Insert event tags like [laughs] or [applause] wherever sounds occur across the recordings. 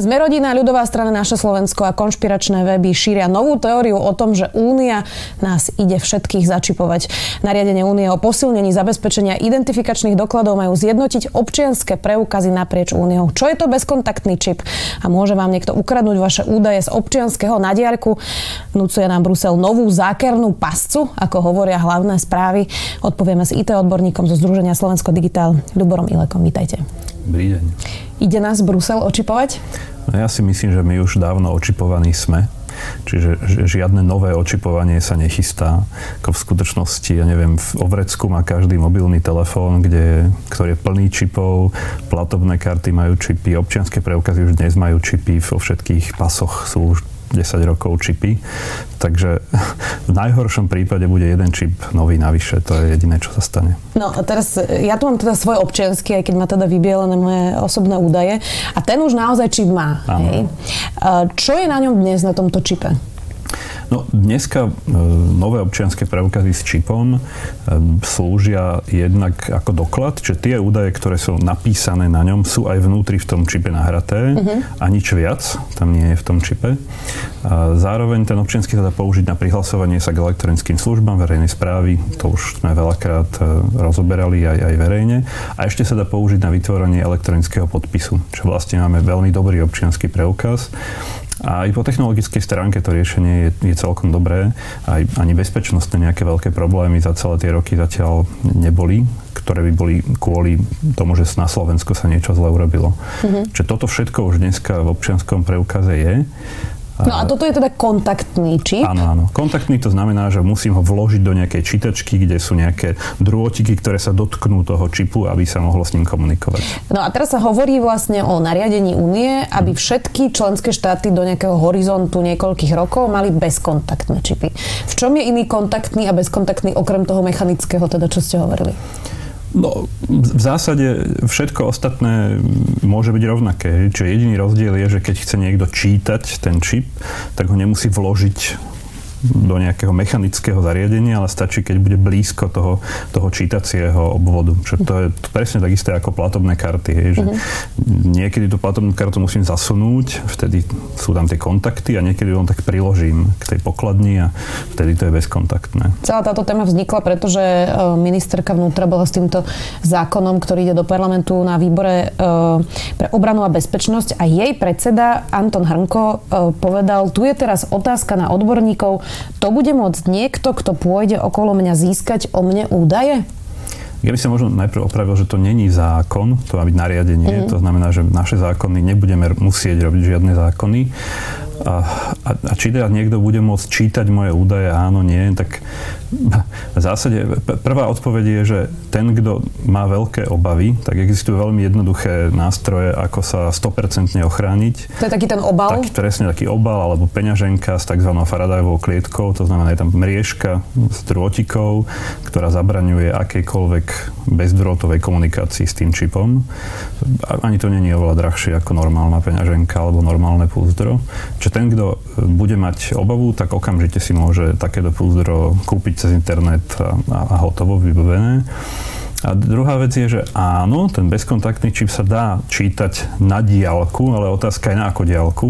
Sme rodina, ľudová strana Naše Slovensko a konšpiračné weby šíria novú teóriu o tom, že Únia nás ide všetkých začipovať. Nariadenie Únie o posilnení zabezpečenia identifikačných dokladov majú zjednotiť občianske preukazy naprieč Úniou. Čo je to bezkontaktný čip? A môže vám niekto ukradnúť vaše údaje z občianského na diaľku? Vnúcuje nám Brusel novú zákernú pascu, ako hovoria hlavné správy. Odpovieme s IT odborníkom zo Združenia Slovensko Digitál, Ľuborom Ilekom. Vítajte. Dobrý deň. Ide nás Brusel očipovať? Ja si myslím, že my už dávno očipovaní sme. Čiže žiadne nové očipovanie sa nechystá. Ako v skutočnosti, ja neviem, v Ovrecku má každý mobilný telefón, kde, ktorý je plný čipov, platobné karty majú čipy, občianské preukazy už dnes majú čipy, vo všetkých pasoch sú už 10 rokov čipy. Takže v najhoršom prípade bude jeden čip nový navyše. To je jediné, čo sa stane. No a teraz ja tu mám teda svoj občiansky, aj keď má teda vybielené moje osobné údaje. A ten už naozaj čip má. Hej? Čo je na ňom dnes na tomto čipe? No, dneska e, nové občianské preukazy s čipom e, slúžia jednak ako doklad, že tie údaje, ktoré sú napísané na ňom, sú aj vnútri v tom čipe nahraté uh-huh. a nič viac tam nie je v tom čipe. A zároveň ten občianský sa dá použiť na prihlasovanie sa k elektronickým službám verejnej správy, to už sme veľakrát e, rozoberali aj, aj verejne. A ešte sa dá použiť na vytvorenie elektronického podpisu, čo vlastne máme veľmi dobrý občianský preukaz a aj po technologickej stránke to riešenie je, je celkom dobré. Aj, ani bezpečnostné nejaké veľké problémy za celé tie roky zatiaľ neboli, ktoré by boli kvôli tomu, že na Slovensku sa niečo zle urobilo. Mm-hmm. Čiže toto všetko už dneska v občianskom preukaze je. No a toto je teda kontaktný čip? Áno, áno. Kontaktný to znamená, že musím ho vložiť do nejakej čítačky, kde sú nejaké drôtiky, ktoré sa dotknú toho čipu, aby sa mohlo s ním komunikovať. No a teraz sa hovorí vlastne o nariadení únie, aby všetky členské štáty do nejakého horizontu niekoľkých rokov mali bezkontaktné čipy. V čom je iný kontaktný a bezkontaktný okrem toho mechanického, teda čo ste hovorili? No, v zásade všetko ostatné môže byť rovnaké. Čiže jediný rozdiel je, že keď chce niekto čítať ten čip, tak ho nemusí vložiť do nejakého mechanického zariadenia, ale stačí, keď bude blízko toho, toho čítacieho obvodu. Čo to je presne tak isté ako platobné karty. Hej, že mm-hmm. Niekedy tú platobnú kartu musím zasunúť, vtedy sú tam tie kontakty a niekedy len tak priložím k tej pokladni a vtedy to je bezkontaktné. Celá táto téma vznikla, pretože e, ministerka vnútra bola s týmto zákonom, ktorý ide do parlamentu na výbore e, pre obranu a bezpečnosť a jej predseda Anton Hrnko e, povedal, tu je teraz otázka na odborníkov, to bude môcť niekto, kto pôjde okolo mňa získať o mne údaje? Ja by som možno najprv opravil, že to není zákon, to má byť nariadenie, mm-hmm. to znamená, že naše zákony nebudeme musieť robiť žiadne zákony. A, a, a či teda niekto bude môcť čítať moje údaje, áno, nie, tak v zásade prvá odpoveď je, že ten, kto má veľké obavy, tak existujú veľmi jednoduché nástroje, ako sa 100% ochrániť. To je taký ten obal? Tak, presne taký obal alebo peňaženka s tzv. Faradajovou klietkou, to znamená, je tam mriežka s drôtikou, ktorá zabraňuje akejkoľvek bezdrôtovej komunikácii s tým čipom. Ani to není oveľa drahšie ako normálna peňaženka alebo normálne púzdro. Čiže ten, kto bude mať obavu, tak okamžite si môže takéto púzdro kúpiť cez internet a, a hotovo, vybavené. A druhá vec je, že áno, ten bezkontaktný čip sa dá čítať na diálku, ale otázka je na ako diálku.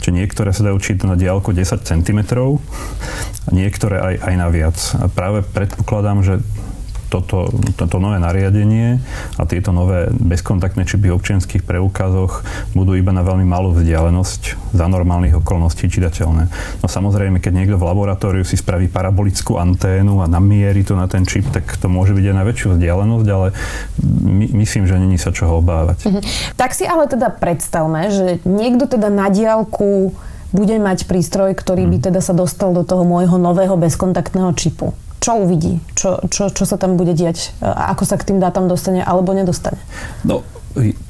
Čiže niektoré sa dajú čítať na diálku 10 cm a niektoré aj, aj na viac. A práve predpokladám, že toto, toto nové nariadenie a tieto nové bezkontaktné čipy v občianských preukazoch budú iba na veľmi malú vzdialenosť za normálnych okolností čitateľné. No samozrejme, keď niekto v laboratóriu si spraví parabolickú anténu a namierí to na ten čip, tak to môže byť aj na väčšiu vzdialenosť, ale my, myslím, že není sa čoho obávať. Mm-hmm. Tak si ale teda predstavme, že niekto teda na diálku bude mať prístroj, ktorý by mhm. teda sa dostal do toho môjho nového bezkontaktného čipu čo uvidí? Čo, čo, čo sa tam bude diať? Ako sa k tým dátam dostane alebo nedostane? No,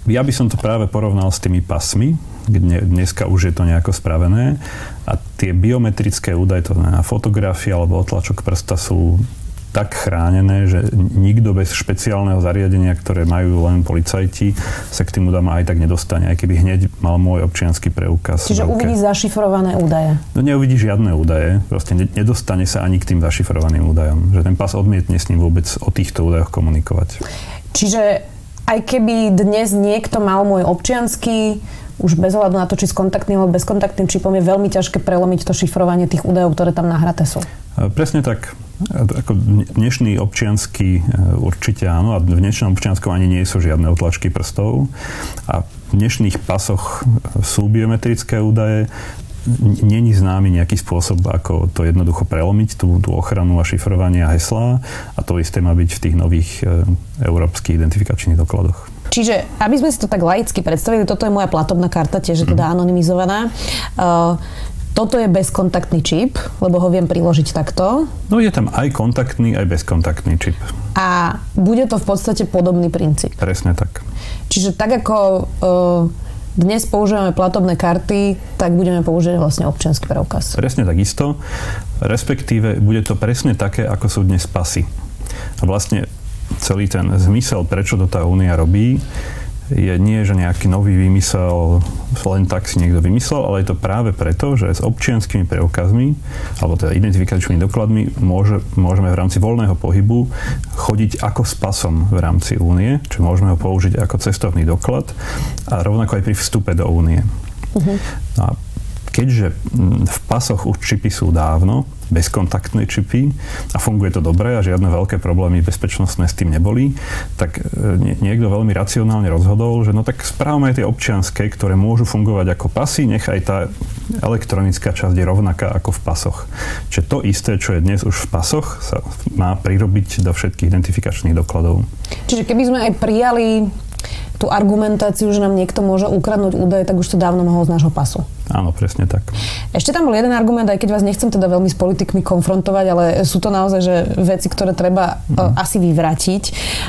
ja by som to práve porovnal s tými pasmi, kde dneska už je to nejako spravené a tie biometrické údaje, to znamená fotografie alebo otlačok prsta sú tak chránené, že nikto bez špeciálneho zariadenia, ktoré majú len policajti, sa k tým údajom aj tak nedostane, aj keby hneď mal môj občianský preukaz. Čiže uvidí zašifrované údaje? No neuvidí žiadne údaje, proste nedostane sa ani k tým zašifrovaným údajom. Že ten pas odmietne s ním vôbec o týchto údajoch komunikovať. Čiže aj keby dnes niekto mal môj občiansky už bez ohľadu na to, či s kontaktným alebo bezkontaktným čipom je veľmi ťažké prelomiť to šifrovanie tých údajov, ktoré tam nahraté sú. Presne tak. Ako dnešný občiansky e, určite áno a v dnešnom občianskom ani nie sú žiadne otlačky prstov a v dnešných pasoch sú biometrické údaje, není známy nejaký spôsob, ako to jednoducho prelomiť, tú, tú ochranu a šifrovanie a heslá a to isté má byť v tých nových e, európskych identifikačných dokladoch. Čiže, aby sme si to tak laicky predstavili, toto je moja platobná karta, tiež je teda mhm. anonymizovaná. Uh, toto je bezkontaktný čip, lebo ho viem priložiť takto. No je tam aj kontaktný, aj bezkontaktný čip. A bude to v podstate podobný princíp. Presne tak. Čiže tak ako uh, dnes používame platobné karty, tak budeme používať vlastne občianský preukaz. Presne takisto. Respektíve bude to presne také, ako sú dnes pasy. A vlastne celý ten zmysel, prečo to tá únia robí, je nie, že nejaký nový vymysel len tak si niekto vymyslel, ale je to práve preto, že s občianskými preukazmi alebo teda identifikačnými dokladmi môže, môžeme v rámci voľného pohybu chodiť ako s pasom v rámci únie, čiže môžeme ho použiť ako cestovný doklad a rovnako aj pri vstupe do únie. Uh-huh. a keďže v pasoch už čipy sú dávno, bezkontaktné čipy a funguje to dobre a žiadne veľké problémy bezpečnostné s tým neboli, tak e, niekto veľmi racionálne rozhodol, že no tak správame tie občianské, ktoré môžu fungovať ako pasy, nechaj tá elektronická časť je rovnaká ako v pasoch. Čiže to isté, čo je dnes už v pasoch, sa má prirobiť do všetkých identifikačných dokladov. Čiže keby sme aj prijali tú argumentáciu, že nám niekto môže ukradnúť údaje, tak už to dávno mohol z nášho pasu. Áno, presne tak. Ešte tam bol jeden argument, aj keď vás nechcem teda veľmi s politikmi konfrontovať, ale sú to naozaj že veci, ktoré treba mm. uh, asi vyvratiť.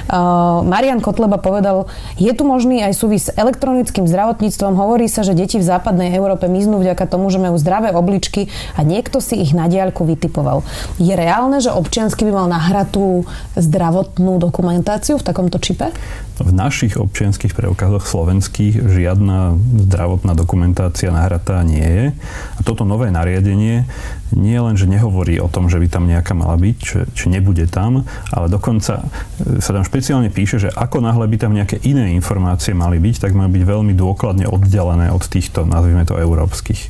Uh, Marian Kotleba povedal, je tu možný aj súvis s elektronickým zdravotníctvom. Hovorí sa, že deti v západnej Európe miznú vďaka tomu, že majú zdravé obličky a niekto si ich na diaľku vytipoval. Je reálne, že občiansky by mal nahratú zdravotnú dokumentáciu v takomto čipe? V našich občianských preukazoch slovenských žiadna zdravotná dokumentácia nahratá nie je. A toto nové nariadenie nie len, že nehovorí o tom, že by tam nejaká mala byť, či, či nebude tam, ale dokonca e, sa tam špeciálne píše, že ako náhle by tam nejaké iné informácie mali byť, tak majú byť veľmi dôkladne oddelené od týchto, nazvime to, európskych.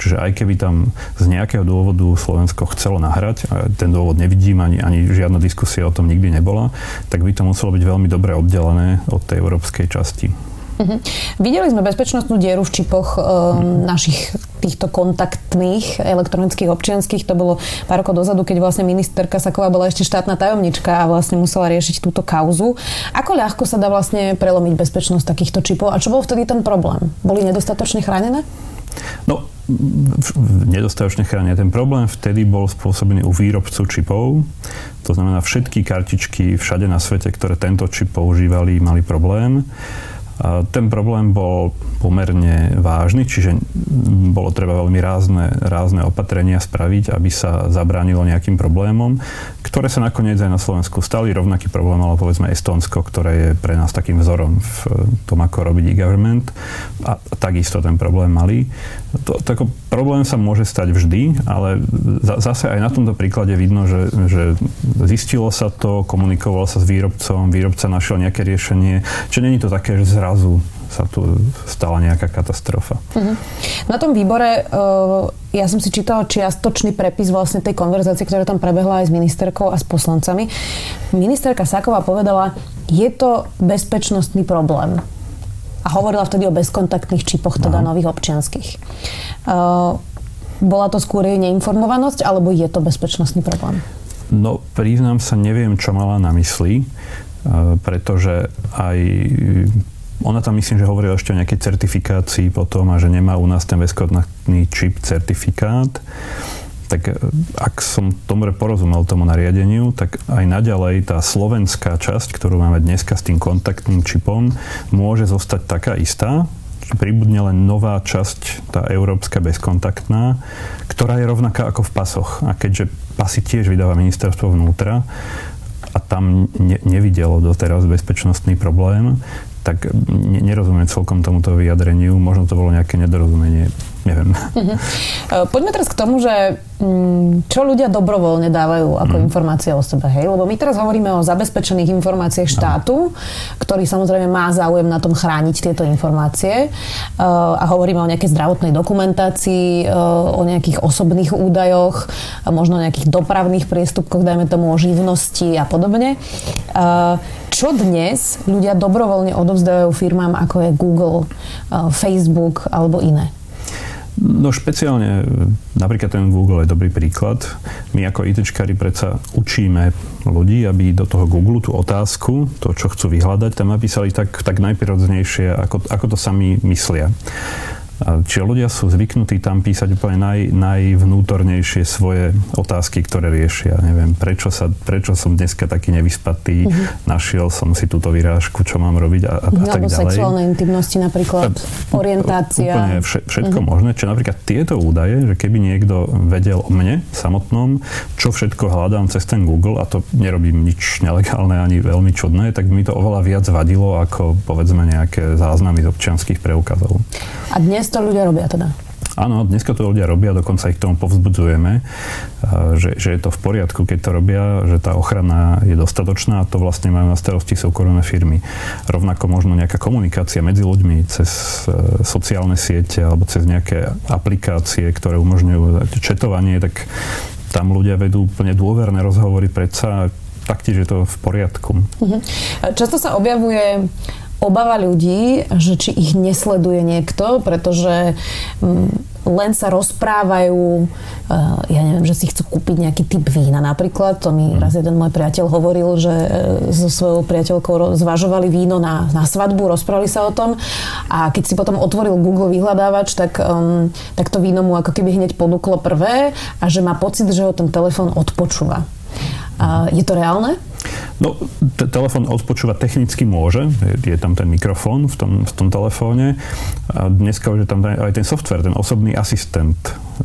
Čiže aj keby tam z nejakého dôvodu Slovensko chcelo nahrať, a ten dôvod nevidím, ani, ani žiadna diskusia o tom nikdy nebola, tak by to muselo byť veľmi dobre oddelené od tej európskej časti. Uh-huh. Videli sme bezpečnostnú dieru v čipoch um, našich týchto kontaktných elektronických občianských. To bolo pár rokov dozadu, keď vlastne ministerka Saková bola ešte štátna tajomnička a vlastne musela riešiť túto kauzu. Ako ľahko sa dá vlastne prelomiť bezpečnosť takýchto čipov a čo bol vtedy ten problém? Boli nedostatočne chránené? No, nedostatočne chránené. Ten problém vtedy bol spôsobený u výrobcu čipov. To znamená, všetky kartičky všade na svete, ktoré tento čip používali, mali problém. Ten problém bol pomerne vážny, čiže bolo treba veľmi rázne, rázne opatrenia spraviť, aby sa zabránilo nejakým problémom, ktoré sa nakoniec aj na Slovensku stali. Rovnaký problém malo povedzme Estonsko, ktoré je pre nás takým vzorom v tom, ako robiť e-government. A takisto ten problém mali. To, to problém sa môže stať vždy, ale zase aj na tomto príklade vidno, že, že zistilo sa to, komunikovalo sa s výrobcom, výrobca našiel nejaké riešenie. Čiže není to také, že zrazu sa tu stala nejaká katastrofa. Uh-huh. Na tom výbore uh, ja som si čítala čiastočný prepis vlastne tej konverzácie, ktorá tam prebehla aj s ministerkou a s poslancami. Ministerka Saková povedala, je to bezpečnostný problém. A hovorila vtedy o bezkontaktných čipoch, teda no. nových občianských. Uh, bola to skôr jej neinformovanosť, alebo je to bezpečnostný problém? No, priznám sa, neviem, čo mala na mysli, pretože aj ona tam myslím, že hovorila ešte o nejakej certifikácii potom a že nemá u nás ten bezkontaktný čip certifikát. Tak e, ak som tomu porozumel tomu nariadeniu, tak aj naďalej tá slovenská časť, ktorú máme dneska s tým kontaktným čipom, môže zostať taká istá, pribudne len nová časť, tá európska bezkontaktná, ktorá je rovnaká ako v pasoch. A keďže pasy tiež vydáva ministerstvo vnútra a tam ne, nevidelo doteraz bezpečnostný problém, tak nerozumiem celkom tomuto vyjadreniu. Možno to bolo nejaké nedorozumenie neviem. Uh-huh. Poďme teraz k tomu, že mm, čo ľudia dobrovoľne dávajú ako uh-huh. informácie o sebe, hej? Lebo my teraz hovoríme o zabezpečených informáciách štátu, uh-huh. ktorý samozrejme má záujem na tom chrániť tieto informácie uh, a hovoríme o nejakej zdravotnej dokumentácii, uh, o nejakých osobných údajoch, možno nejakých dopravných priestupkoch, dajme tomu o živnosti a podobne. Čo dnes ľudia dobrovoľne odovzdávajú firmám ako je Google, Facebook alebo iné? No špeciálne, napríklad ten Google je dobrý príklad. My ako ITčkári predsa učíme ľudí, aby do toho Google tú otázku, to, čo chcú vyhľadať, tam napísali tak, tak najprirodzenejšie, ako, ako to sami myslia. Čiže ľudia sú zvyknutí tam písať úplne naj, najvnútornejšie svoje otázky, ktoré riešia. Neviem, prečo, sa, prečo som dneska taký nevyspatý, uh-huh. našiel som si túto vyrážku, čo mám robiť a, a, uh-huh. tak ďalej. sexuálne intimnosti napríklad, a, orientácia. Úplne vše, všetko uh-huh. možné. Čiže napríklad tieto údaje, že keby niekto vedel o mne samotnom, čo všetko hľadám cez ten Google, a to nerobím nič nelegálne ani veľmi čudné, tak mi to oveľa viac vadilo ako povedzme nejaké záznamy z občianských preukazov. A dnes to ľudia robia teda? Áno, dneska to ľudia robia, dokonca ich tomu povzbudzujeme, že, že je to v poriadku, keď to robia, že tá ochrana je dostatočná a to vlastne majú na starosti súkromné firmy. Rovnako možno nejaká komunikácia medzi ľuďmi cez e, sociálne siete alebo cez nejaké aplikácie, ktoré umožňujú četovanie, tak tam ľudia vedú úplne dôverné rozhovory predsa taktiež je to v poriadku. Mhm. Často sa objavuje obava ľudí, že či ich nesleduje niekto, pretože mm, len sa rozprávajú, uh, ja neviem, že si chcú kúpiť nejaký typ vína napríklad. To mi mm. raz jeden môj priateľ hovoril, že uh, so svojou priateľkou zvažovali víno na, na svadbu, rozprávali sa o tom a keď si potom otvoril Google vyhľadávač, tak, um, tak to víno mu ako keby hneď poduklo prvé a že má pocit, že ho ten telefón odpočúva. Uh, je to reálne? No, t- telefón odpočúvať technicky môže, je, je tam ten mikrofón v tom, v tom telefóne. A dneska už je tam aj ten software, ten osobný asistent,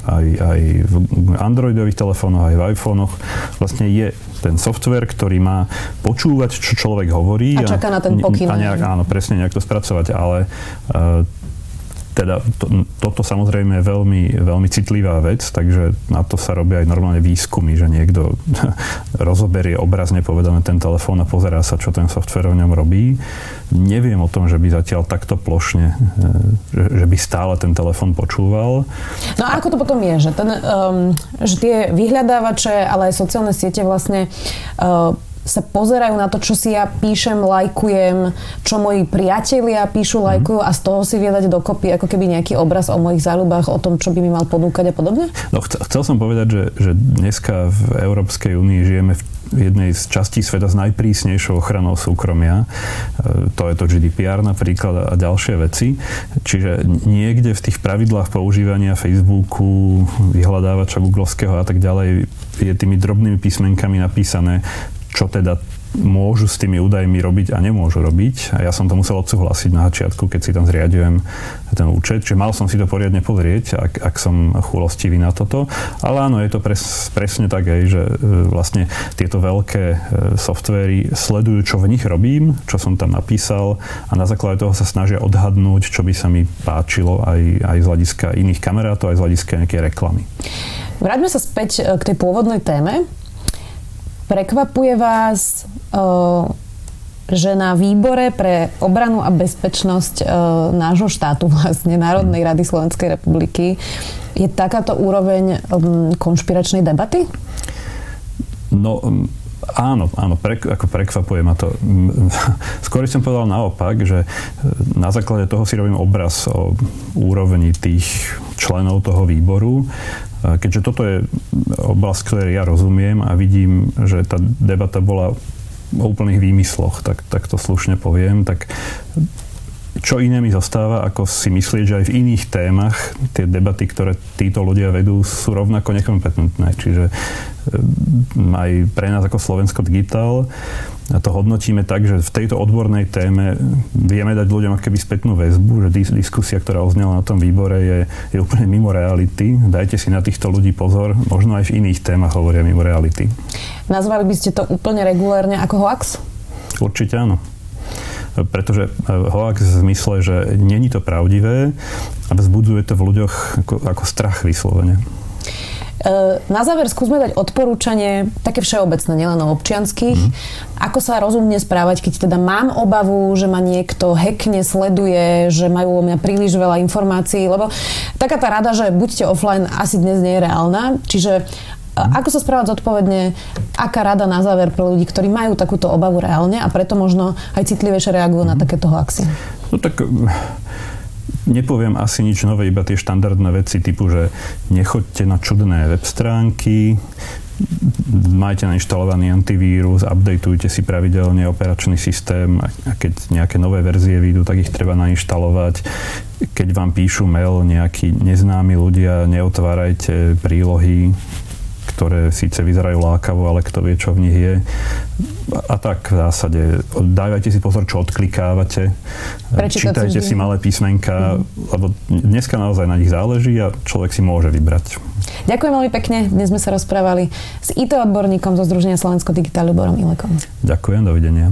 aj, aj v Androidových telefónoch, aj v iPhonech. Vlastne je ten software, ktorý má počúvať, čo človek hovorí. A čaká na ten pokyn. A nejak, áno, presne nejak to spracovať, ale uh, teda to, toto samozrejme je veľmi, veľmi citlivá vec, takže na to sa robia aj normálne výskumy, že niekto [laughs] rozoberie obrazne povedané ten telefón a pozerá sa, čo ten software v ňom robí. Neviem o tom, že by zatiaľ takto plošne, e, že, že by stále ten telefón počúval. No a ako to potom je, že, ten, um, že tie vyhľadávače, ale aj sociálne siete vlastne uh, sa pozerajú na to, čo si ja píšem, lajkujem, čo moji priatelia píšu, mhm. lajkujú a z toho si viedať dokopy ako keby nejaký obraz o mojich záľubách, o tom, čo by mi mal ponúkať a podobne? No chcel som povedať, že, že dneska v Európskej únii žijeme v jednej z častí sveta s najprísnejšou ochranou súkromia. E, to je to GDPR napríklad a ďalšie veci. Čiže niekde v tých pravidlách používania Facebooku, vyhľadávača googlovského a tak ďalej je tými drobnými písmenkami napísané, čo teda môžu s tými údajmi robiť a nemôžu robiť. A ja som to musel odsúhlasiť na začiatku, keď si tam zriadujem ten účet. Čiže mal som si to poriadne pozrieť, ak, ak som chulostivý na toto. Ale áno, je to pres, presne tak aj, že e, vlastne tieto veľké e, softvery sledujú, čo v nich robím, čo som tam napísal a na základe toho sa snažia odhadnúť, čo by sa mi páčilo aj, aj z hľadiska iných kamerátov, aj z hľadiska nejakej reklamy. Vráťme sa späť e, k tej pôvodnej téme. Prekvapuje vás, že na výbore pre obranu a bezpečnosť nášho štátu, [laughs] vlastne Národnej rady Slovenskej republiky, je takáto úroveň konšpiračnej debaty? No, Áno, áno, pre, ako prekvapuje ma to. [laughs] Skôr som povedal naopak, že na základe toho si robím obraz o úrovni tých členov toho výboru Keďže toto je oblasť, ktorej ja rozumiem a vidím, že tá debata bola o úplných výmysloch, tak, tak to slušne poviem, tak čo iné mi zostáva, ako si myslieť, že aj v iných témach tie debaty, ktoré títo ľudia vedú, sú rovnako nekompetentné. Čiže eh, aj pre nás ako Slovensko Digital to hodnotíme tak, že v tejto odbornej téme vieme dať ľuďom akéby spätnú väzbu, že dis- diskusia, ktorá oznela na tom výbore, je, je úplne mimo reality. Dajte si na týchto ľudí pozor, možno aj v iných témach hovoria mimo reality. Nazvali by ste to úplne regulérne ako hoax? Určite áno pretože eh, hoax v zmysle, že není to pravdivé a vzbudzuje to v ľuďoch ako, ako strach vyslovene. Eh, na záver skúsme dať odporúčanie také všeobecné, nielen o občianských. Mm. Ako sa rozumne správať, keď teda mám obavu, že ma niekto hekne sleduje, že majú o mňa príliš veľa informácií, lebo taká tá rada, že buďte offline, asi dnes nie je reálna. Čiže ako sa správať zodpovedne? Aká rada na záver pre ľudí, ktorí majú takúto obavu reálne a preto možno aj citlivejšie reagujú na mhm. takéto hoaxy? No tak nepoviem asi nič nové, iba tie štandardné veci typu, že nechoďte na čudné web stránky, majte nainštalovaný antivírus, updateujte si pravidelne operačný systém a keď nejaké nové verzie vyjdú, tak ich treba nainštalovať. Keď vám píšu mail nejakí neznámi ľudia, neotvárajte prílohy, ktoré síce vyzerajú lákavo, ale kto vie, čo v nich je. A tak v zásade dávajte si pozor, čo odklikávate. Prečítať Čítajte si malé písmenka, mm. lebo dneska naozaj na nich záleží a človek si môže vybrať. Ďakujem veľmi pekne. Dnes sme sa rozprávali s IT odborníkom zo Združenia Slovensko Digital Ľuborom Ilekom. Ďakujem, dovidenia.